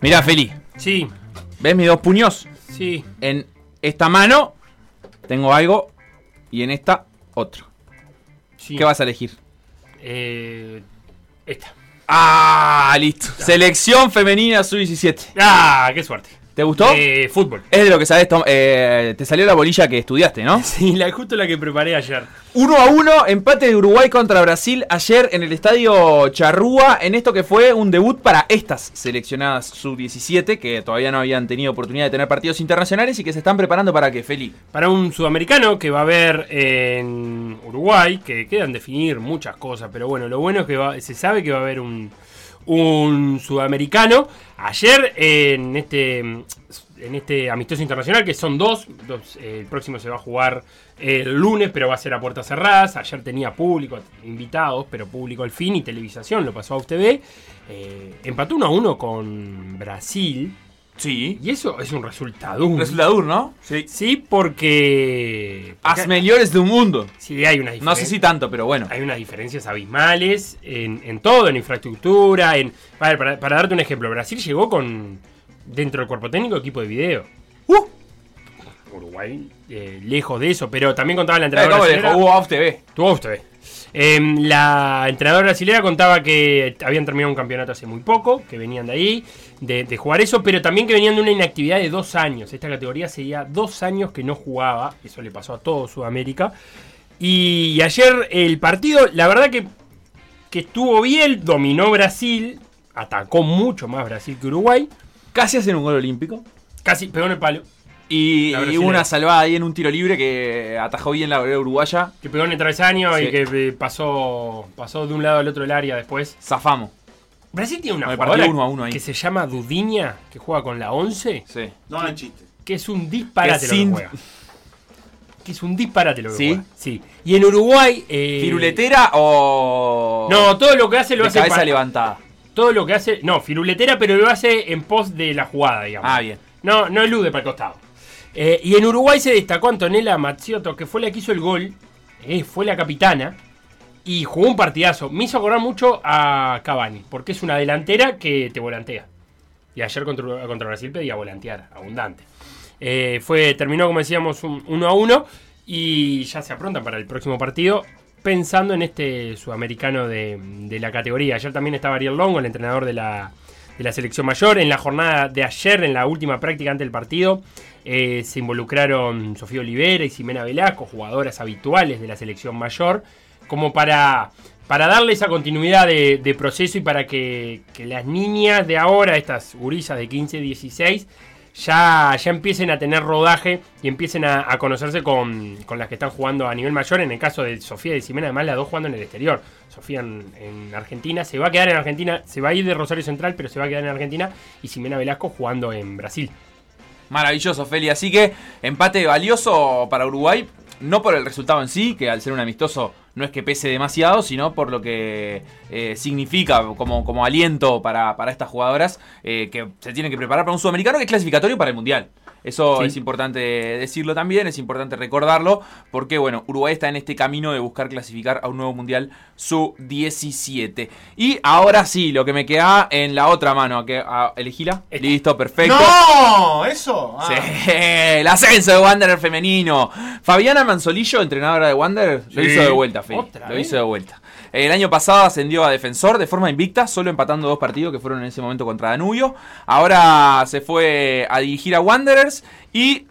Mirá, Feli, Sí, ¿ves mis dos puños? sí. En esta mano tengo algo y en esta otro. sí. ¿Qué vas a elegir? Eh, esta. Ah, listo. Selección femenina sub-17. Ah, qué suerte. ¿Te gustó? Eh, fútbol. Es de lo que sabes, Tom. Eh, te salió la bolilla que estudiaste, ¿no? Sí, la, justo la que preparé ayer. 1 a 1, empate de Uruguay contra Brasil ayer en el estadio Charrúa, en esto que fue un debut para estas seleccionadas sub-17, que todavía no habían tenido oportunidad de tener partidos internacionales y que se están preparando para que, Feli. Para un sudamericano que va a haber en Uruguay, que quedan definir muchas cosas, pero bueno, lo bueno es que va- se sabe que va a haber un, un sudamericano. Ayer en este en este amistoso internacional, que son dos, el próximo se va a jugar el lunes, pero va a ser a puertas cerradas. Ayer tenía público, invitados, pero público al fin y televisación, lo pasó a UTV. Eh, empató 1 a 1 con Brasil. Sí. Y eso es un resultado. Resultador, ¿no? Sí. Sí, porque. porque As mejores del mundo. Sí, hay una No diferencia. sé si tanto, pero bueno. Hay unas diferencias abismales en, en todo, en infraestructura, en. ver, para, para darte un ejemplo, Brasil llegó con. Dentro del cuerpo técnico, equipo de video. ¡Uh! Uruguay, eh, lejos de eso, pero también contaba la Eh, entrenadora ¿Cómo le brasilera- jugó Off TV? Em, la entrenadora brasileña contaba que habían terminado un campeonato hace muy poco, que venían de ahí, de, de jugar eso, pero también que venían de una inactividad de dos años. Esta categoría sería dos años que no jugaba, eso le pasó a todo Sudamérica. Y ayer el partido, la verdad que, que estuvo bien, dominó Brasil, atacó mucho más Brasil que Uruguay, Casi hacen un gol olímpico. casi pegó en el palo, Y, una salvada ahí en un tiro libre que atajó bien la bolera uruguaya. que pegó en el travesaño Sí. y que eh, pasó, pasó de un lado al otro del área después. Zafamos. Brasil tiene una Me jugadora uno a uno ahí. que se llama Dudiña, que juega con la 11, Sí. No hagan chiste. que es un disparate Que lo sin- que juega. Que es un disparate lo que ¿Sí? juega. Sí. Y en Uruguay... eh, ¿Firuletera o.? No, todo lo que hace lo de hace... cabeza pa- levantada. Todo lo que hace... No, firuletera, pero lo hace en pos de la jugada, digamos. Ah, bien. No, no elude para el costado. Eh, y en Uruguay se destacó Antonella Mazziotto, que fue la que hizo el gol. eh, fue la capitana. Y jugó un partidazo. Me hizo acordar mucho a Cavani, porque es una delantera que te volantea. Y ayer contra, contra Brasil pedía volantear, abundante. Eh, fue, terminó, como decíamos, un 1 a 1. Y ya se aprontan para el próximo partido. Pensando en este sudamericano de, de la categoría. Ayer también estaba Ariel Longo, el entrenador de la, de la selección mayor. En la jornada de ayer, en la última práctica antes del partido, eh, se involucraron Sofía Olivera y Ximena Velasco, jugadoras habituales de la selección mayor, como para, para darle esa continuidad de, proceso y para que, que las niñas de ahora, estas gurisas de 15, 16, ya, ya empiecen a tener rodaje y empiecen a, conocerse con, con las que están jugando a nivel mayor. En el caso de Sofía y Ximena, además las dos jugando en el exterior. Sofía en, en Argentina, se va a quedar en Argentina, se va a ir de Rosario Central, pero se va a quedar en Argentina. Y Ximena Velasco jugando en Brasil. Maravilloso, Feli. Así que empate valioso para Uruguay. No por el resultado en sí, que al ser un amistoso no es que pese demasiado, sino por lo que eh, significa como, como aliento para, para estas jugadoras eh, que se tienen que preparar para un sudamericano que es clasificatorio para el mundial. Eso Sí. es importante decirlo también, es importante recordarlo, porque bueno, Uruguay está en este camino de buscar clasificar a un nuevo mundial sub-17. Y ahora sí, lo que me queda en la otra mano, que elegíla. Listo, perfecto. ¡No! ¿Eso? Ah. Sí, el ascenso de Wanderer femenino. Fabiana Manzolillo, entrenadora de Wanderer, lo hizo de vuelta, Feli. ¿Otra Lo vez? hizo de vuelta. El año pasado ascendió a defensor de forma invicta, solo empatando dos partidos que fueron en ese momento contra Danubio. Ahora se fue a dirigir a Wanderers y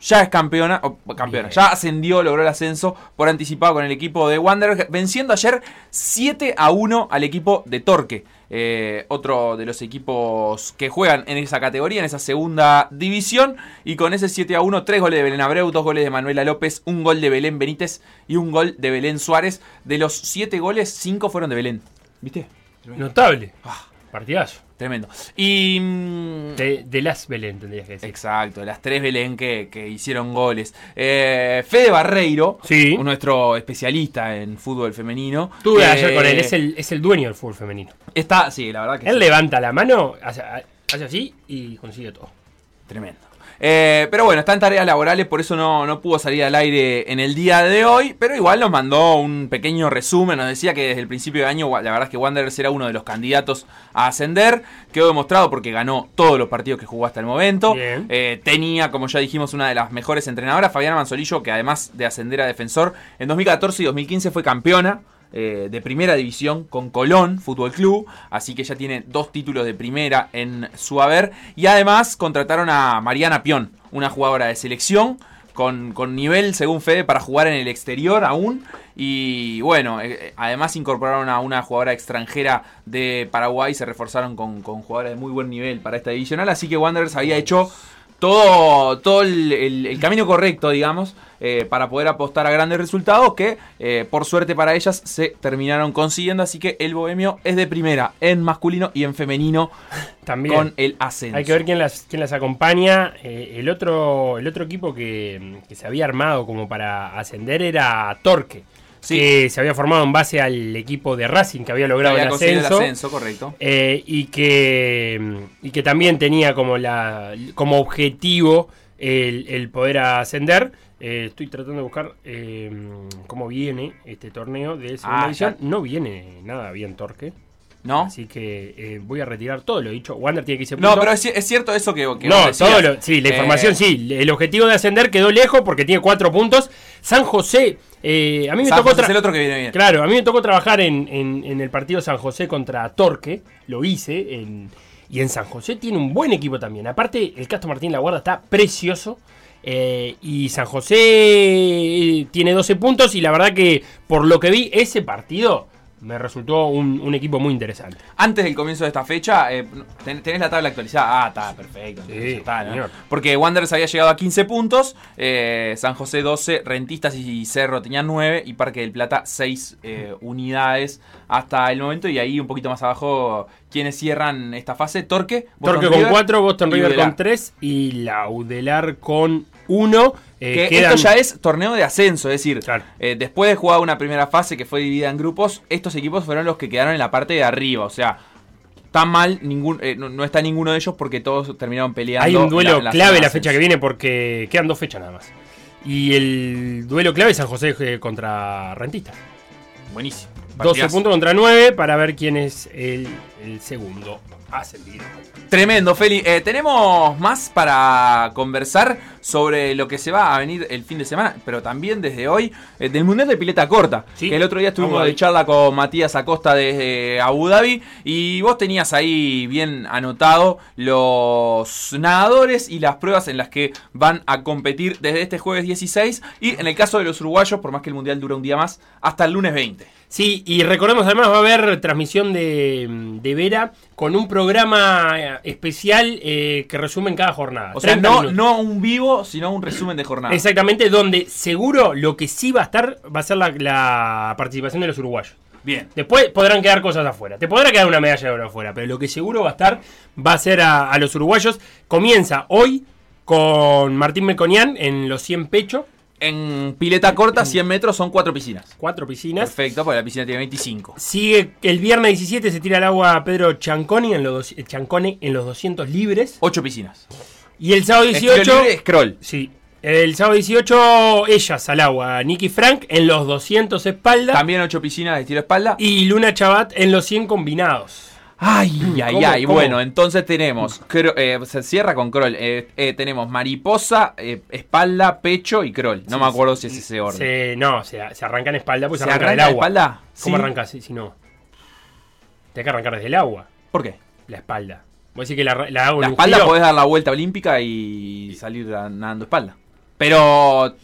ya es campeona, o, campeona, ya ascendió, logró el ascenso por anticipado con el equipo de Wanderers, venciendo ayer 7 a 1 al equipo de Torque. Eh, otro de los equipos que juegan en esa categoría, en esa segunda división. Y con ese 7 a 1, tres goles de Belén Abreu, dos goles de Manuela López, un gol de Belén Benítez y un gol de Belén Suárez. De los siete goles, cinco fueron de Belén. ¿Viste? Notable. Ah. Partidazo. Tremendo. Y. mm, De, de las Belén, tendrías que decir. Exacto, las tres Belén que, que hicieron goles. Eh, Fede Barreiro, Sí. nuestro especialista en fútbol femenino. Estuve eh, ayer con él, es el, es el dueño del fútbol femenino. Está, sí, la verdad que Él sí. levanta la mano, hace, hace así y consigue todo. Tremendo. Eh, pero bueno, está en tareas laborales, por eso no, no pudo salir al aire en el día de hoy. Pero igual nos mandó un pequeño resumen. Nos decía que desde el principio de año, la verdad es que Wanderers era uno de los candidatos a ascender. Quedó demostrado porque ganó todos los partidos que jugó hasta el momento. Eh, tenía, como ya dijimos, una de las mejores entrenadoras, Fabiana Manzolillo, que además de ascender a defensor, en 2014 y 2015 fue campeona eh, de primera división con Colón Fútbol Club, así que ya tiene dos títulos de primera en su haber. Y además contrataron a Mariana Pion, una jugadora de selección. Con, con nivel, según Fede, para jugar en el exterior aún. Y bueno, eh, eh, además incorporaron a una jugadora extranjera de Paraguay. Se reforzaron con, con jugadores de muy buen nivel para esta divisional. Así que Wanderers había hecho todo, todo el, el- el camino correcto, digamos, eh, para poder apostar a grandes resultados que, eh, por suerte para ellas, se terminaron consiguiendo. Así que el Bohemio es de primera en masculino y en femenino También. con el ascenso. Hay que ver quién las, quién las acompaña. Eh, el, otro, el otro equipo que, que se había armado como para ascender era Torque. Sí. Que se había formado en base al equipo de Racing que había logrado Había el ascenso. el ascenso, correcto. Eh, y, que, y que también tenía como, la, como objetivo el, el poder ascender. Eh, estoy tratando de buscar eh, cómo viene este torneo de segunda Ah, división. No viene nada bien Torque. ¿No? Así que eh, voy a retirar todo lo dicho. Wander tiene que irse No, pero es, ci- es cierto eso que, que no, vos todo lo, sí, la Eh, información sí. El objetivo de ascender quedó lejos porque tiene cuatro puntos. San José, eh, a mí me San tocó José tra- es el otro que viene bien. Claro, a mí me tocó trabajar en, en- en el partido San José contra Torque, lo hice, en- y en San José tiene un buen equipo también. Aparte, el Castro Martín La Guarda está precioso, eh, y San José eh, tiene 12 puntos, y la verdad que por lo que vi, ese partido me resultó un, un equipo muy interesante. Antes del comienzo de esta fecha, eh, ten- tenés la tabla actualizada. Ah, está, perfecto. Porque Wanderers había llegado a 15 puntos, eh, San José 12, Rentistas y Cerro tenían 9 y Parque del Plata 6 eh, unidades hasta el momento. Y ahí un poquito más abajo, quienes cierran esta fase, Torque. Boston Torque con River 4, Boston River con 3 y Laudelar con 1. Que esto ya es torneo de ascenso, es decir, Claro. eh, después de jugar una primera fase que fue dividida en grupos, estos equipos fueron los que quedaron en la parte de arriba, o sea, tan mal, ningún, eh, no, no está ninguno de ellos porque todos terminaron peleando. Hay un duelo la- la clave la fecha que viene porque quedan dos fechas nada más. Y el duelo clave es San José eh, contra Rentista. Buenísimo. 12 Partidazo. puntos contra 9 para ver quién es el, el segundo ascendido. Tremendo, Feli. Eh, tenemos más para conversar sobre lo que se va a venir el fin de semana, pero también desde hoy, eh, del Mundial de Pileta Corta. Sí. Que el otro día estuvimos de charla con Matías Acosta desde Abu Dhabi y vos tenías ahí bien anotado los nadadores y las pruebas en las que van a competir desde este jueves 16 y en el caso de los uruguayos, por más que el Mundial dura un día más, hasta el lunes 20. Sí, y recordemos además va a haber transmisión de, de Vera con un programa eh, especial eh, que resumen cada jornada. O sea, 30 no, no un vivo, sino un resumen de jornada. Exactamente, donde seguro lo que sí va a estar va a ser la, la participación de los uruguayos. Bien. Después podrán quedar cosas afuera. Te podrá quedar una medalla de oro afuera, pero lo que seguro va a estar va a ser a, a los uruguayos. Comienza hoy con Martín Melconian en los 100 pecho, En pileta corta, 100 metros son cuatro piscinas. cuatro piscinas. Perfecto, porque la piscina tiene 25. Sigue el viernes 17 se tira al agua Pedro Chanconi en los, dos- eh, Chancone en los 200 libres. 8 piscinas. Y el sábado Estilo 18... libre, scroll. Sí. El sábado 18, ellas al agua. Nicky Frank en los 200 espalda. También 8 piscinas de estilo espalda. Y Luna Chabat en los 100 combinados. Ay, ay, ¿Cómo, ay. cómo? Bueno, entonces tenemos. eh, se cierra con crawl. Eh, eh, tenemos mariposa, eh, espalda, pecho y crawl. No me acuerdo si es ese orden. Se, no, se, se arranca en espalda, pues se, ¿Se arranca del arranca de agua. espalda? ¿Cómo Sí. arrancas si, si no? Tienes que arrancar desde el agua, ¿Por qué? la espalda. Vos decís que la, la hago La espalda podés dar la vuelta olímpica y salir nadando espalda. Pero,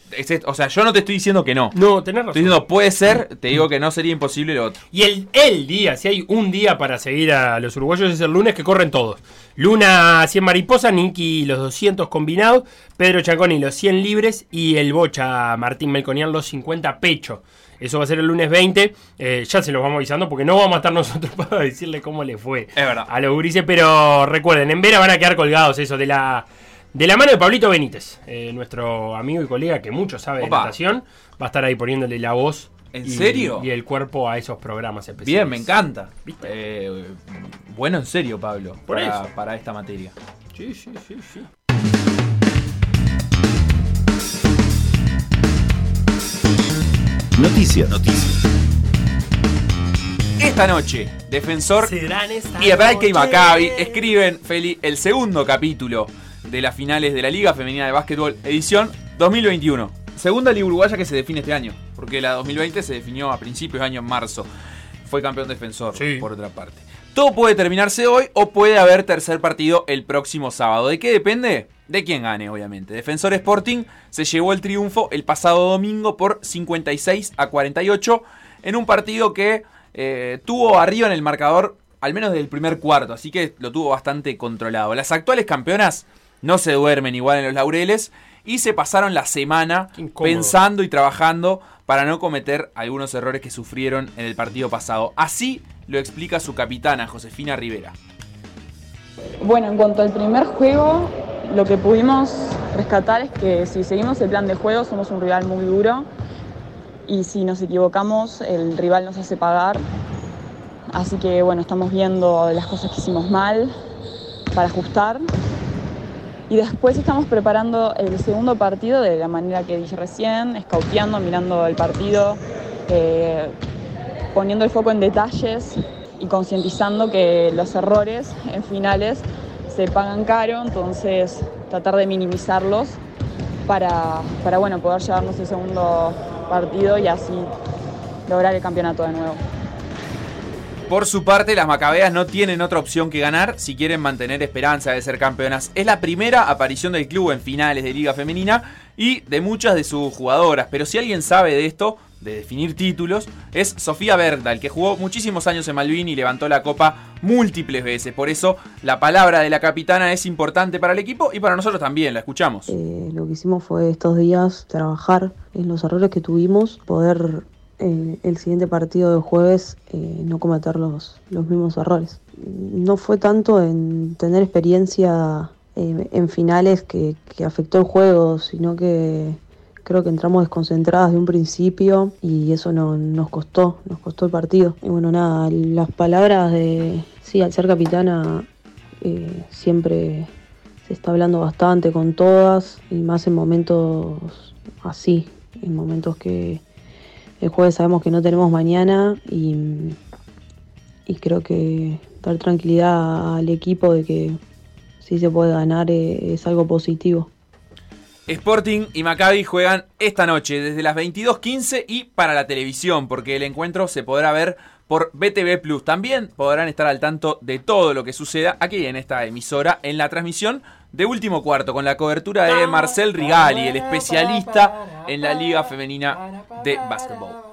o sea, yo no te estoy diciendo que no. No, tenés razón. Estoy diciendo puede ser, te digo que no sería imposible lo otro. Y el, el día, si hay un día para seguir a los uruguayos, es el lunes que corren todos. Luna 100 mariposas, Nicky los 200 combinados, Pedro Chaconi los 100 libres y el Bocha Martín Melconian los 50 pecho. Eso va a ser el lunes 20. Eh, ya se los vamos avisando porque no vamos a estar nosotros para decirle cómo le fue Es verdad. a los gurises. Pero recuerden, en Vera van a quedar colgados eso de la, de la mano de Pablito Benítez, eh, nuestro amigo y colega que mucho sabe Opa. de natación, va a estar ahí poniéndole la voz. ¿En y, serio? Y el cuerpo a esos programas especiales. Bien, me encanta. Eh, bueno, en serio, Pablo, para, esta materia. Sí, sí, sí, sí. Noticias. Noticias. Esta noche, Defensor y Hebraica y Maccabi escriben, Feli, el segundo capítulo de las finales de la Liga Femenina de Básquetbol, edición 2021. Segunda Liga Uruguaya que se define este año, porque la 2020 se definió a principios de año en marzo. Fue campeón defensor, Sí. por otra parte. Todo puede terminarse hoy o puede haber tercer partido el próximo sábado. ¿De qué depende? De quién gane, obviamente. Defensor Sporting se llevó el triunfo el pasado domingo por 56 a 48 en un partido que eh, tuvo arriba en el marcador al menos del primer cuarto, así que lo tuvo bastante controlado. Las actuales campeonas no se duermen igual en los laureles y se pasaron la semana pensando y trabajando para no cometer algunos errores que sufrieron en el partido pasado. Así lo explica su capitana, Josefina Rivera. Bueno, en cuanto al primer juego, lo que pudimos rescatar es que si seguimos el plan de juego somos un rival muy duro y si nos equivocamos el rival nos hace pagar. Así que bueno, estamos viendo las cosas que hicimos mal para ajustar. Y después estamos preparando el segundo partido de la manera que dije recién, escauteando, mirando el partido, eh, poniendo el foco en detalles y concientizando que los errores en finales se pagan caro, entonces tratar de minimizarlos para, para bueno, poder llevarnos el segundo partido y así lograr el campeonato de nuevo. Por su parte, las Macabeas no tienen otra opción que ganar si quieren mantener esperanza de ser campeonas. Es la primera aparición del club en finales de Liga Femenina y de muchas de sus jugadoras. Pero si alguien sabe de esto, de definir títulos, es Sofía Verdal, que jugó muchísimos años en Malvin y levantó la copa múltiples veces. Por eso, la palabra de la capitana es importante para el equipo y para nosotros también. La escuchamos. Eh, lo que hicimos fue estos días trabajar en los errores que tuvimos, poder eh, el siguiente partido de jueves eh, no cometer los, los mismos errores. No fue tanto en tener experiencia eh, en finales que, que afectó el juego, sino que creo que entramos desconcentradas de un principio y eso no, nos costó, nos costó el partido. Y bueno, nada, las palabras de, sí, al ser capitana siempre se está hablando bastante con todas y más en momentos así, en momentos que el jueves sabemos que no tenemos mañana y, creo que dar tranquilidad al equipo de que si se puede ganar es algo positivo. Sporting y Maccabi juegan esta noche desde las 22.15 y para la televisión, porque el encuentro se podrá ver por BTV Plus. También podrán estar al tanto de todo lo que suceda aquí en esta emisora en la transmisión de último cuarto, con la cobertura de Marcel Rigali, el especialista en la Liga Femenina de Básquetbol.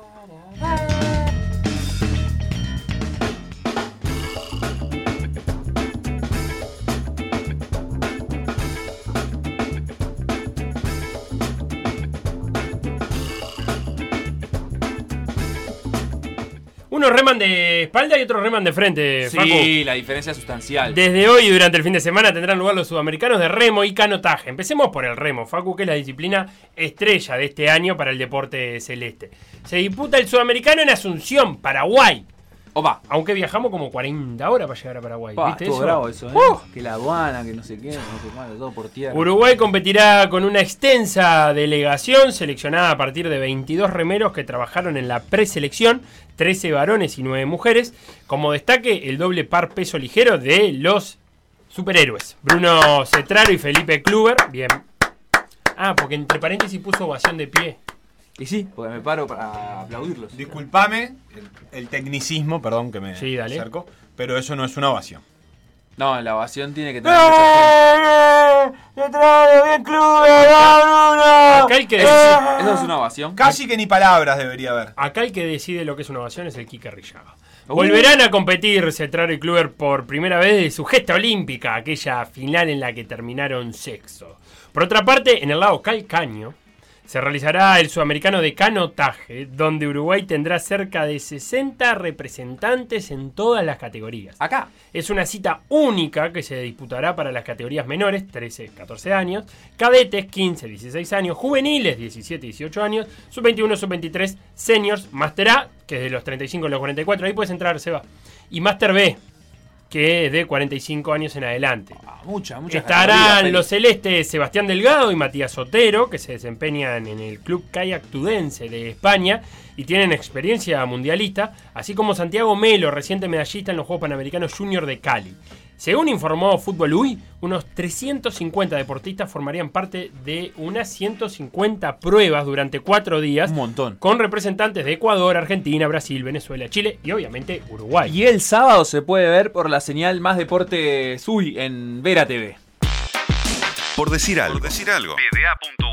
Unos reman de espalda y otros reman de frente, Facu. Sí, la diferencia es sustancial. Desde hoy y durante el fin de semana tendrán lugar los sudamericanos de remo y canotaje. Empecemos por el remo, Facu, que es la disciplina estrella de este año para el deporte celeste. Se disputa el sudamericano en Asunción, Paraguay. Opa. Aunque viajamos como 40 horas para llegar a Paraguay. Pa, ¿Viste eso? bravo eso, ¿eh? Uh. Que la aduana, que no sé qué, no sé cuánto, todo por tierra. Uruguay competirá con una extensa delegación seleccionada a partir de 22 remeros que trabajaron en la preselección, 13 varones y 9 mujeres, como destaque el doble par peso ligero de los superhéroes. Bruno Cetraro y Felipe Kluber. Bien. Ah, porque entre paréntesis puso ovación de pie. Y sí, porque me paro para aplaudirlos. Disculpame el, el tecnicismo, perdón que me Sí, dale. acerco, pero eso no es una ovación. No, la ovación tiene que tener mucha gente. Acá el que Eso, decide, eso es una ovación. Casi que ni palabras debería haber. acá el que decide lo que es una ovación es el Kike Rillaga. Uh. Volverán a competir Cetraro y Kluber por primera vez de su gesta olímpica, aquella final en la que terminaron sexto. Por otra parte, en el lado calcaño, se realizará el sudamericano de canotaje, donde Uruguay tendrá cerca de 60 representantes en todas las categorías. Acá. Es una cita única que se disputará para las categorías menores, 13, 14 años, cadetes, 15, 16 años, juveniles, 17, 18 años, sub-21, sub-23, seniors, Master A, que es de los 35 a los 44, ahí puedes entrar, Seba, y Master B, que es de 45 años en adelante. Ah, mucha, mucha Estarán los celestes Sebastián Delgado y Matías Sotero, que se desempeñan en el Club Kayak Tudense de España y tienen experiencia mundialista, así como Santiago Melo, reciente medallista en los Juegos Panamericanos Junior de Cali. Según informó Fútbol UI, unos 350 deportistas formarían parte de unas 150 pruebas durante cuatro días. Un montón. Con representantes de Ecuador, Argentina, Brasil, Venezuela, Chile y obviamente Uruguay. Y el sábado se puede ver por la señal Más Deporte UI en Vera TV. Por decir algo. Por decir algo. PDA.uy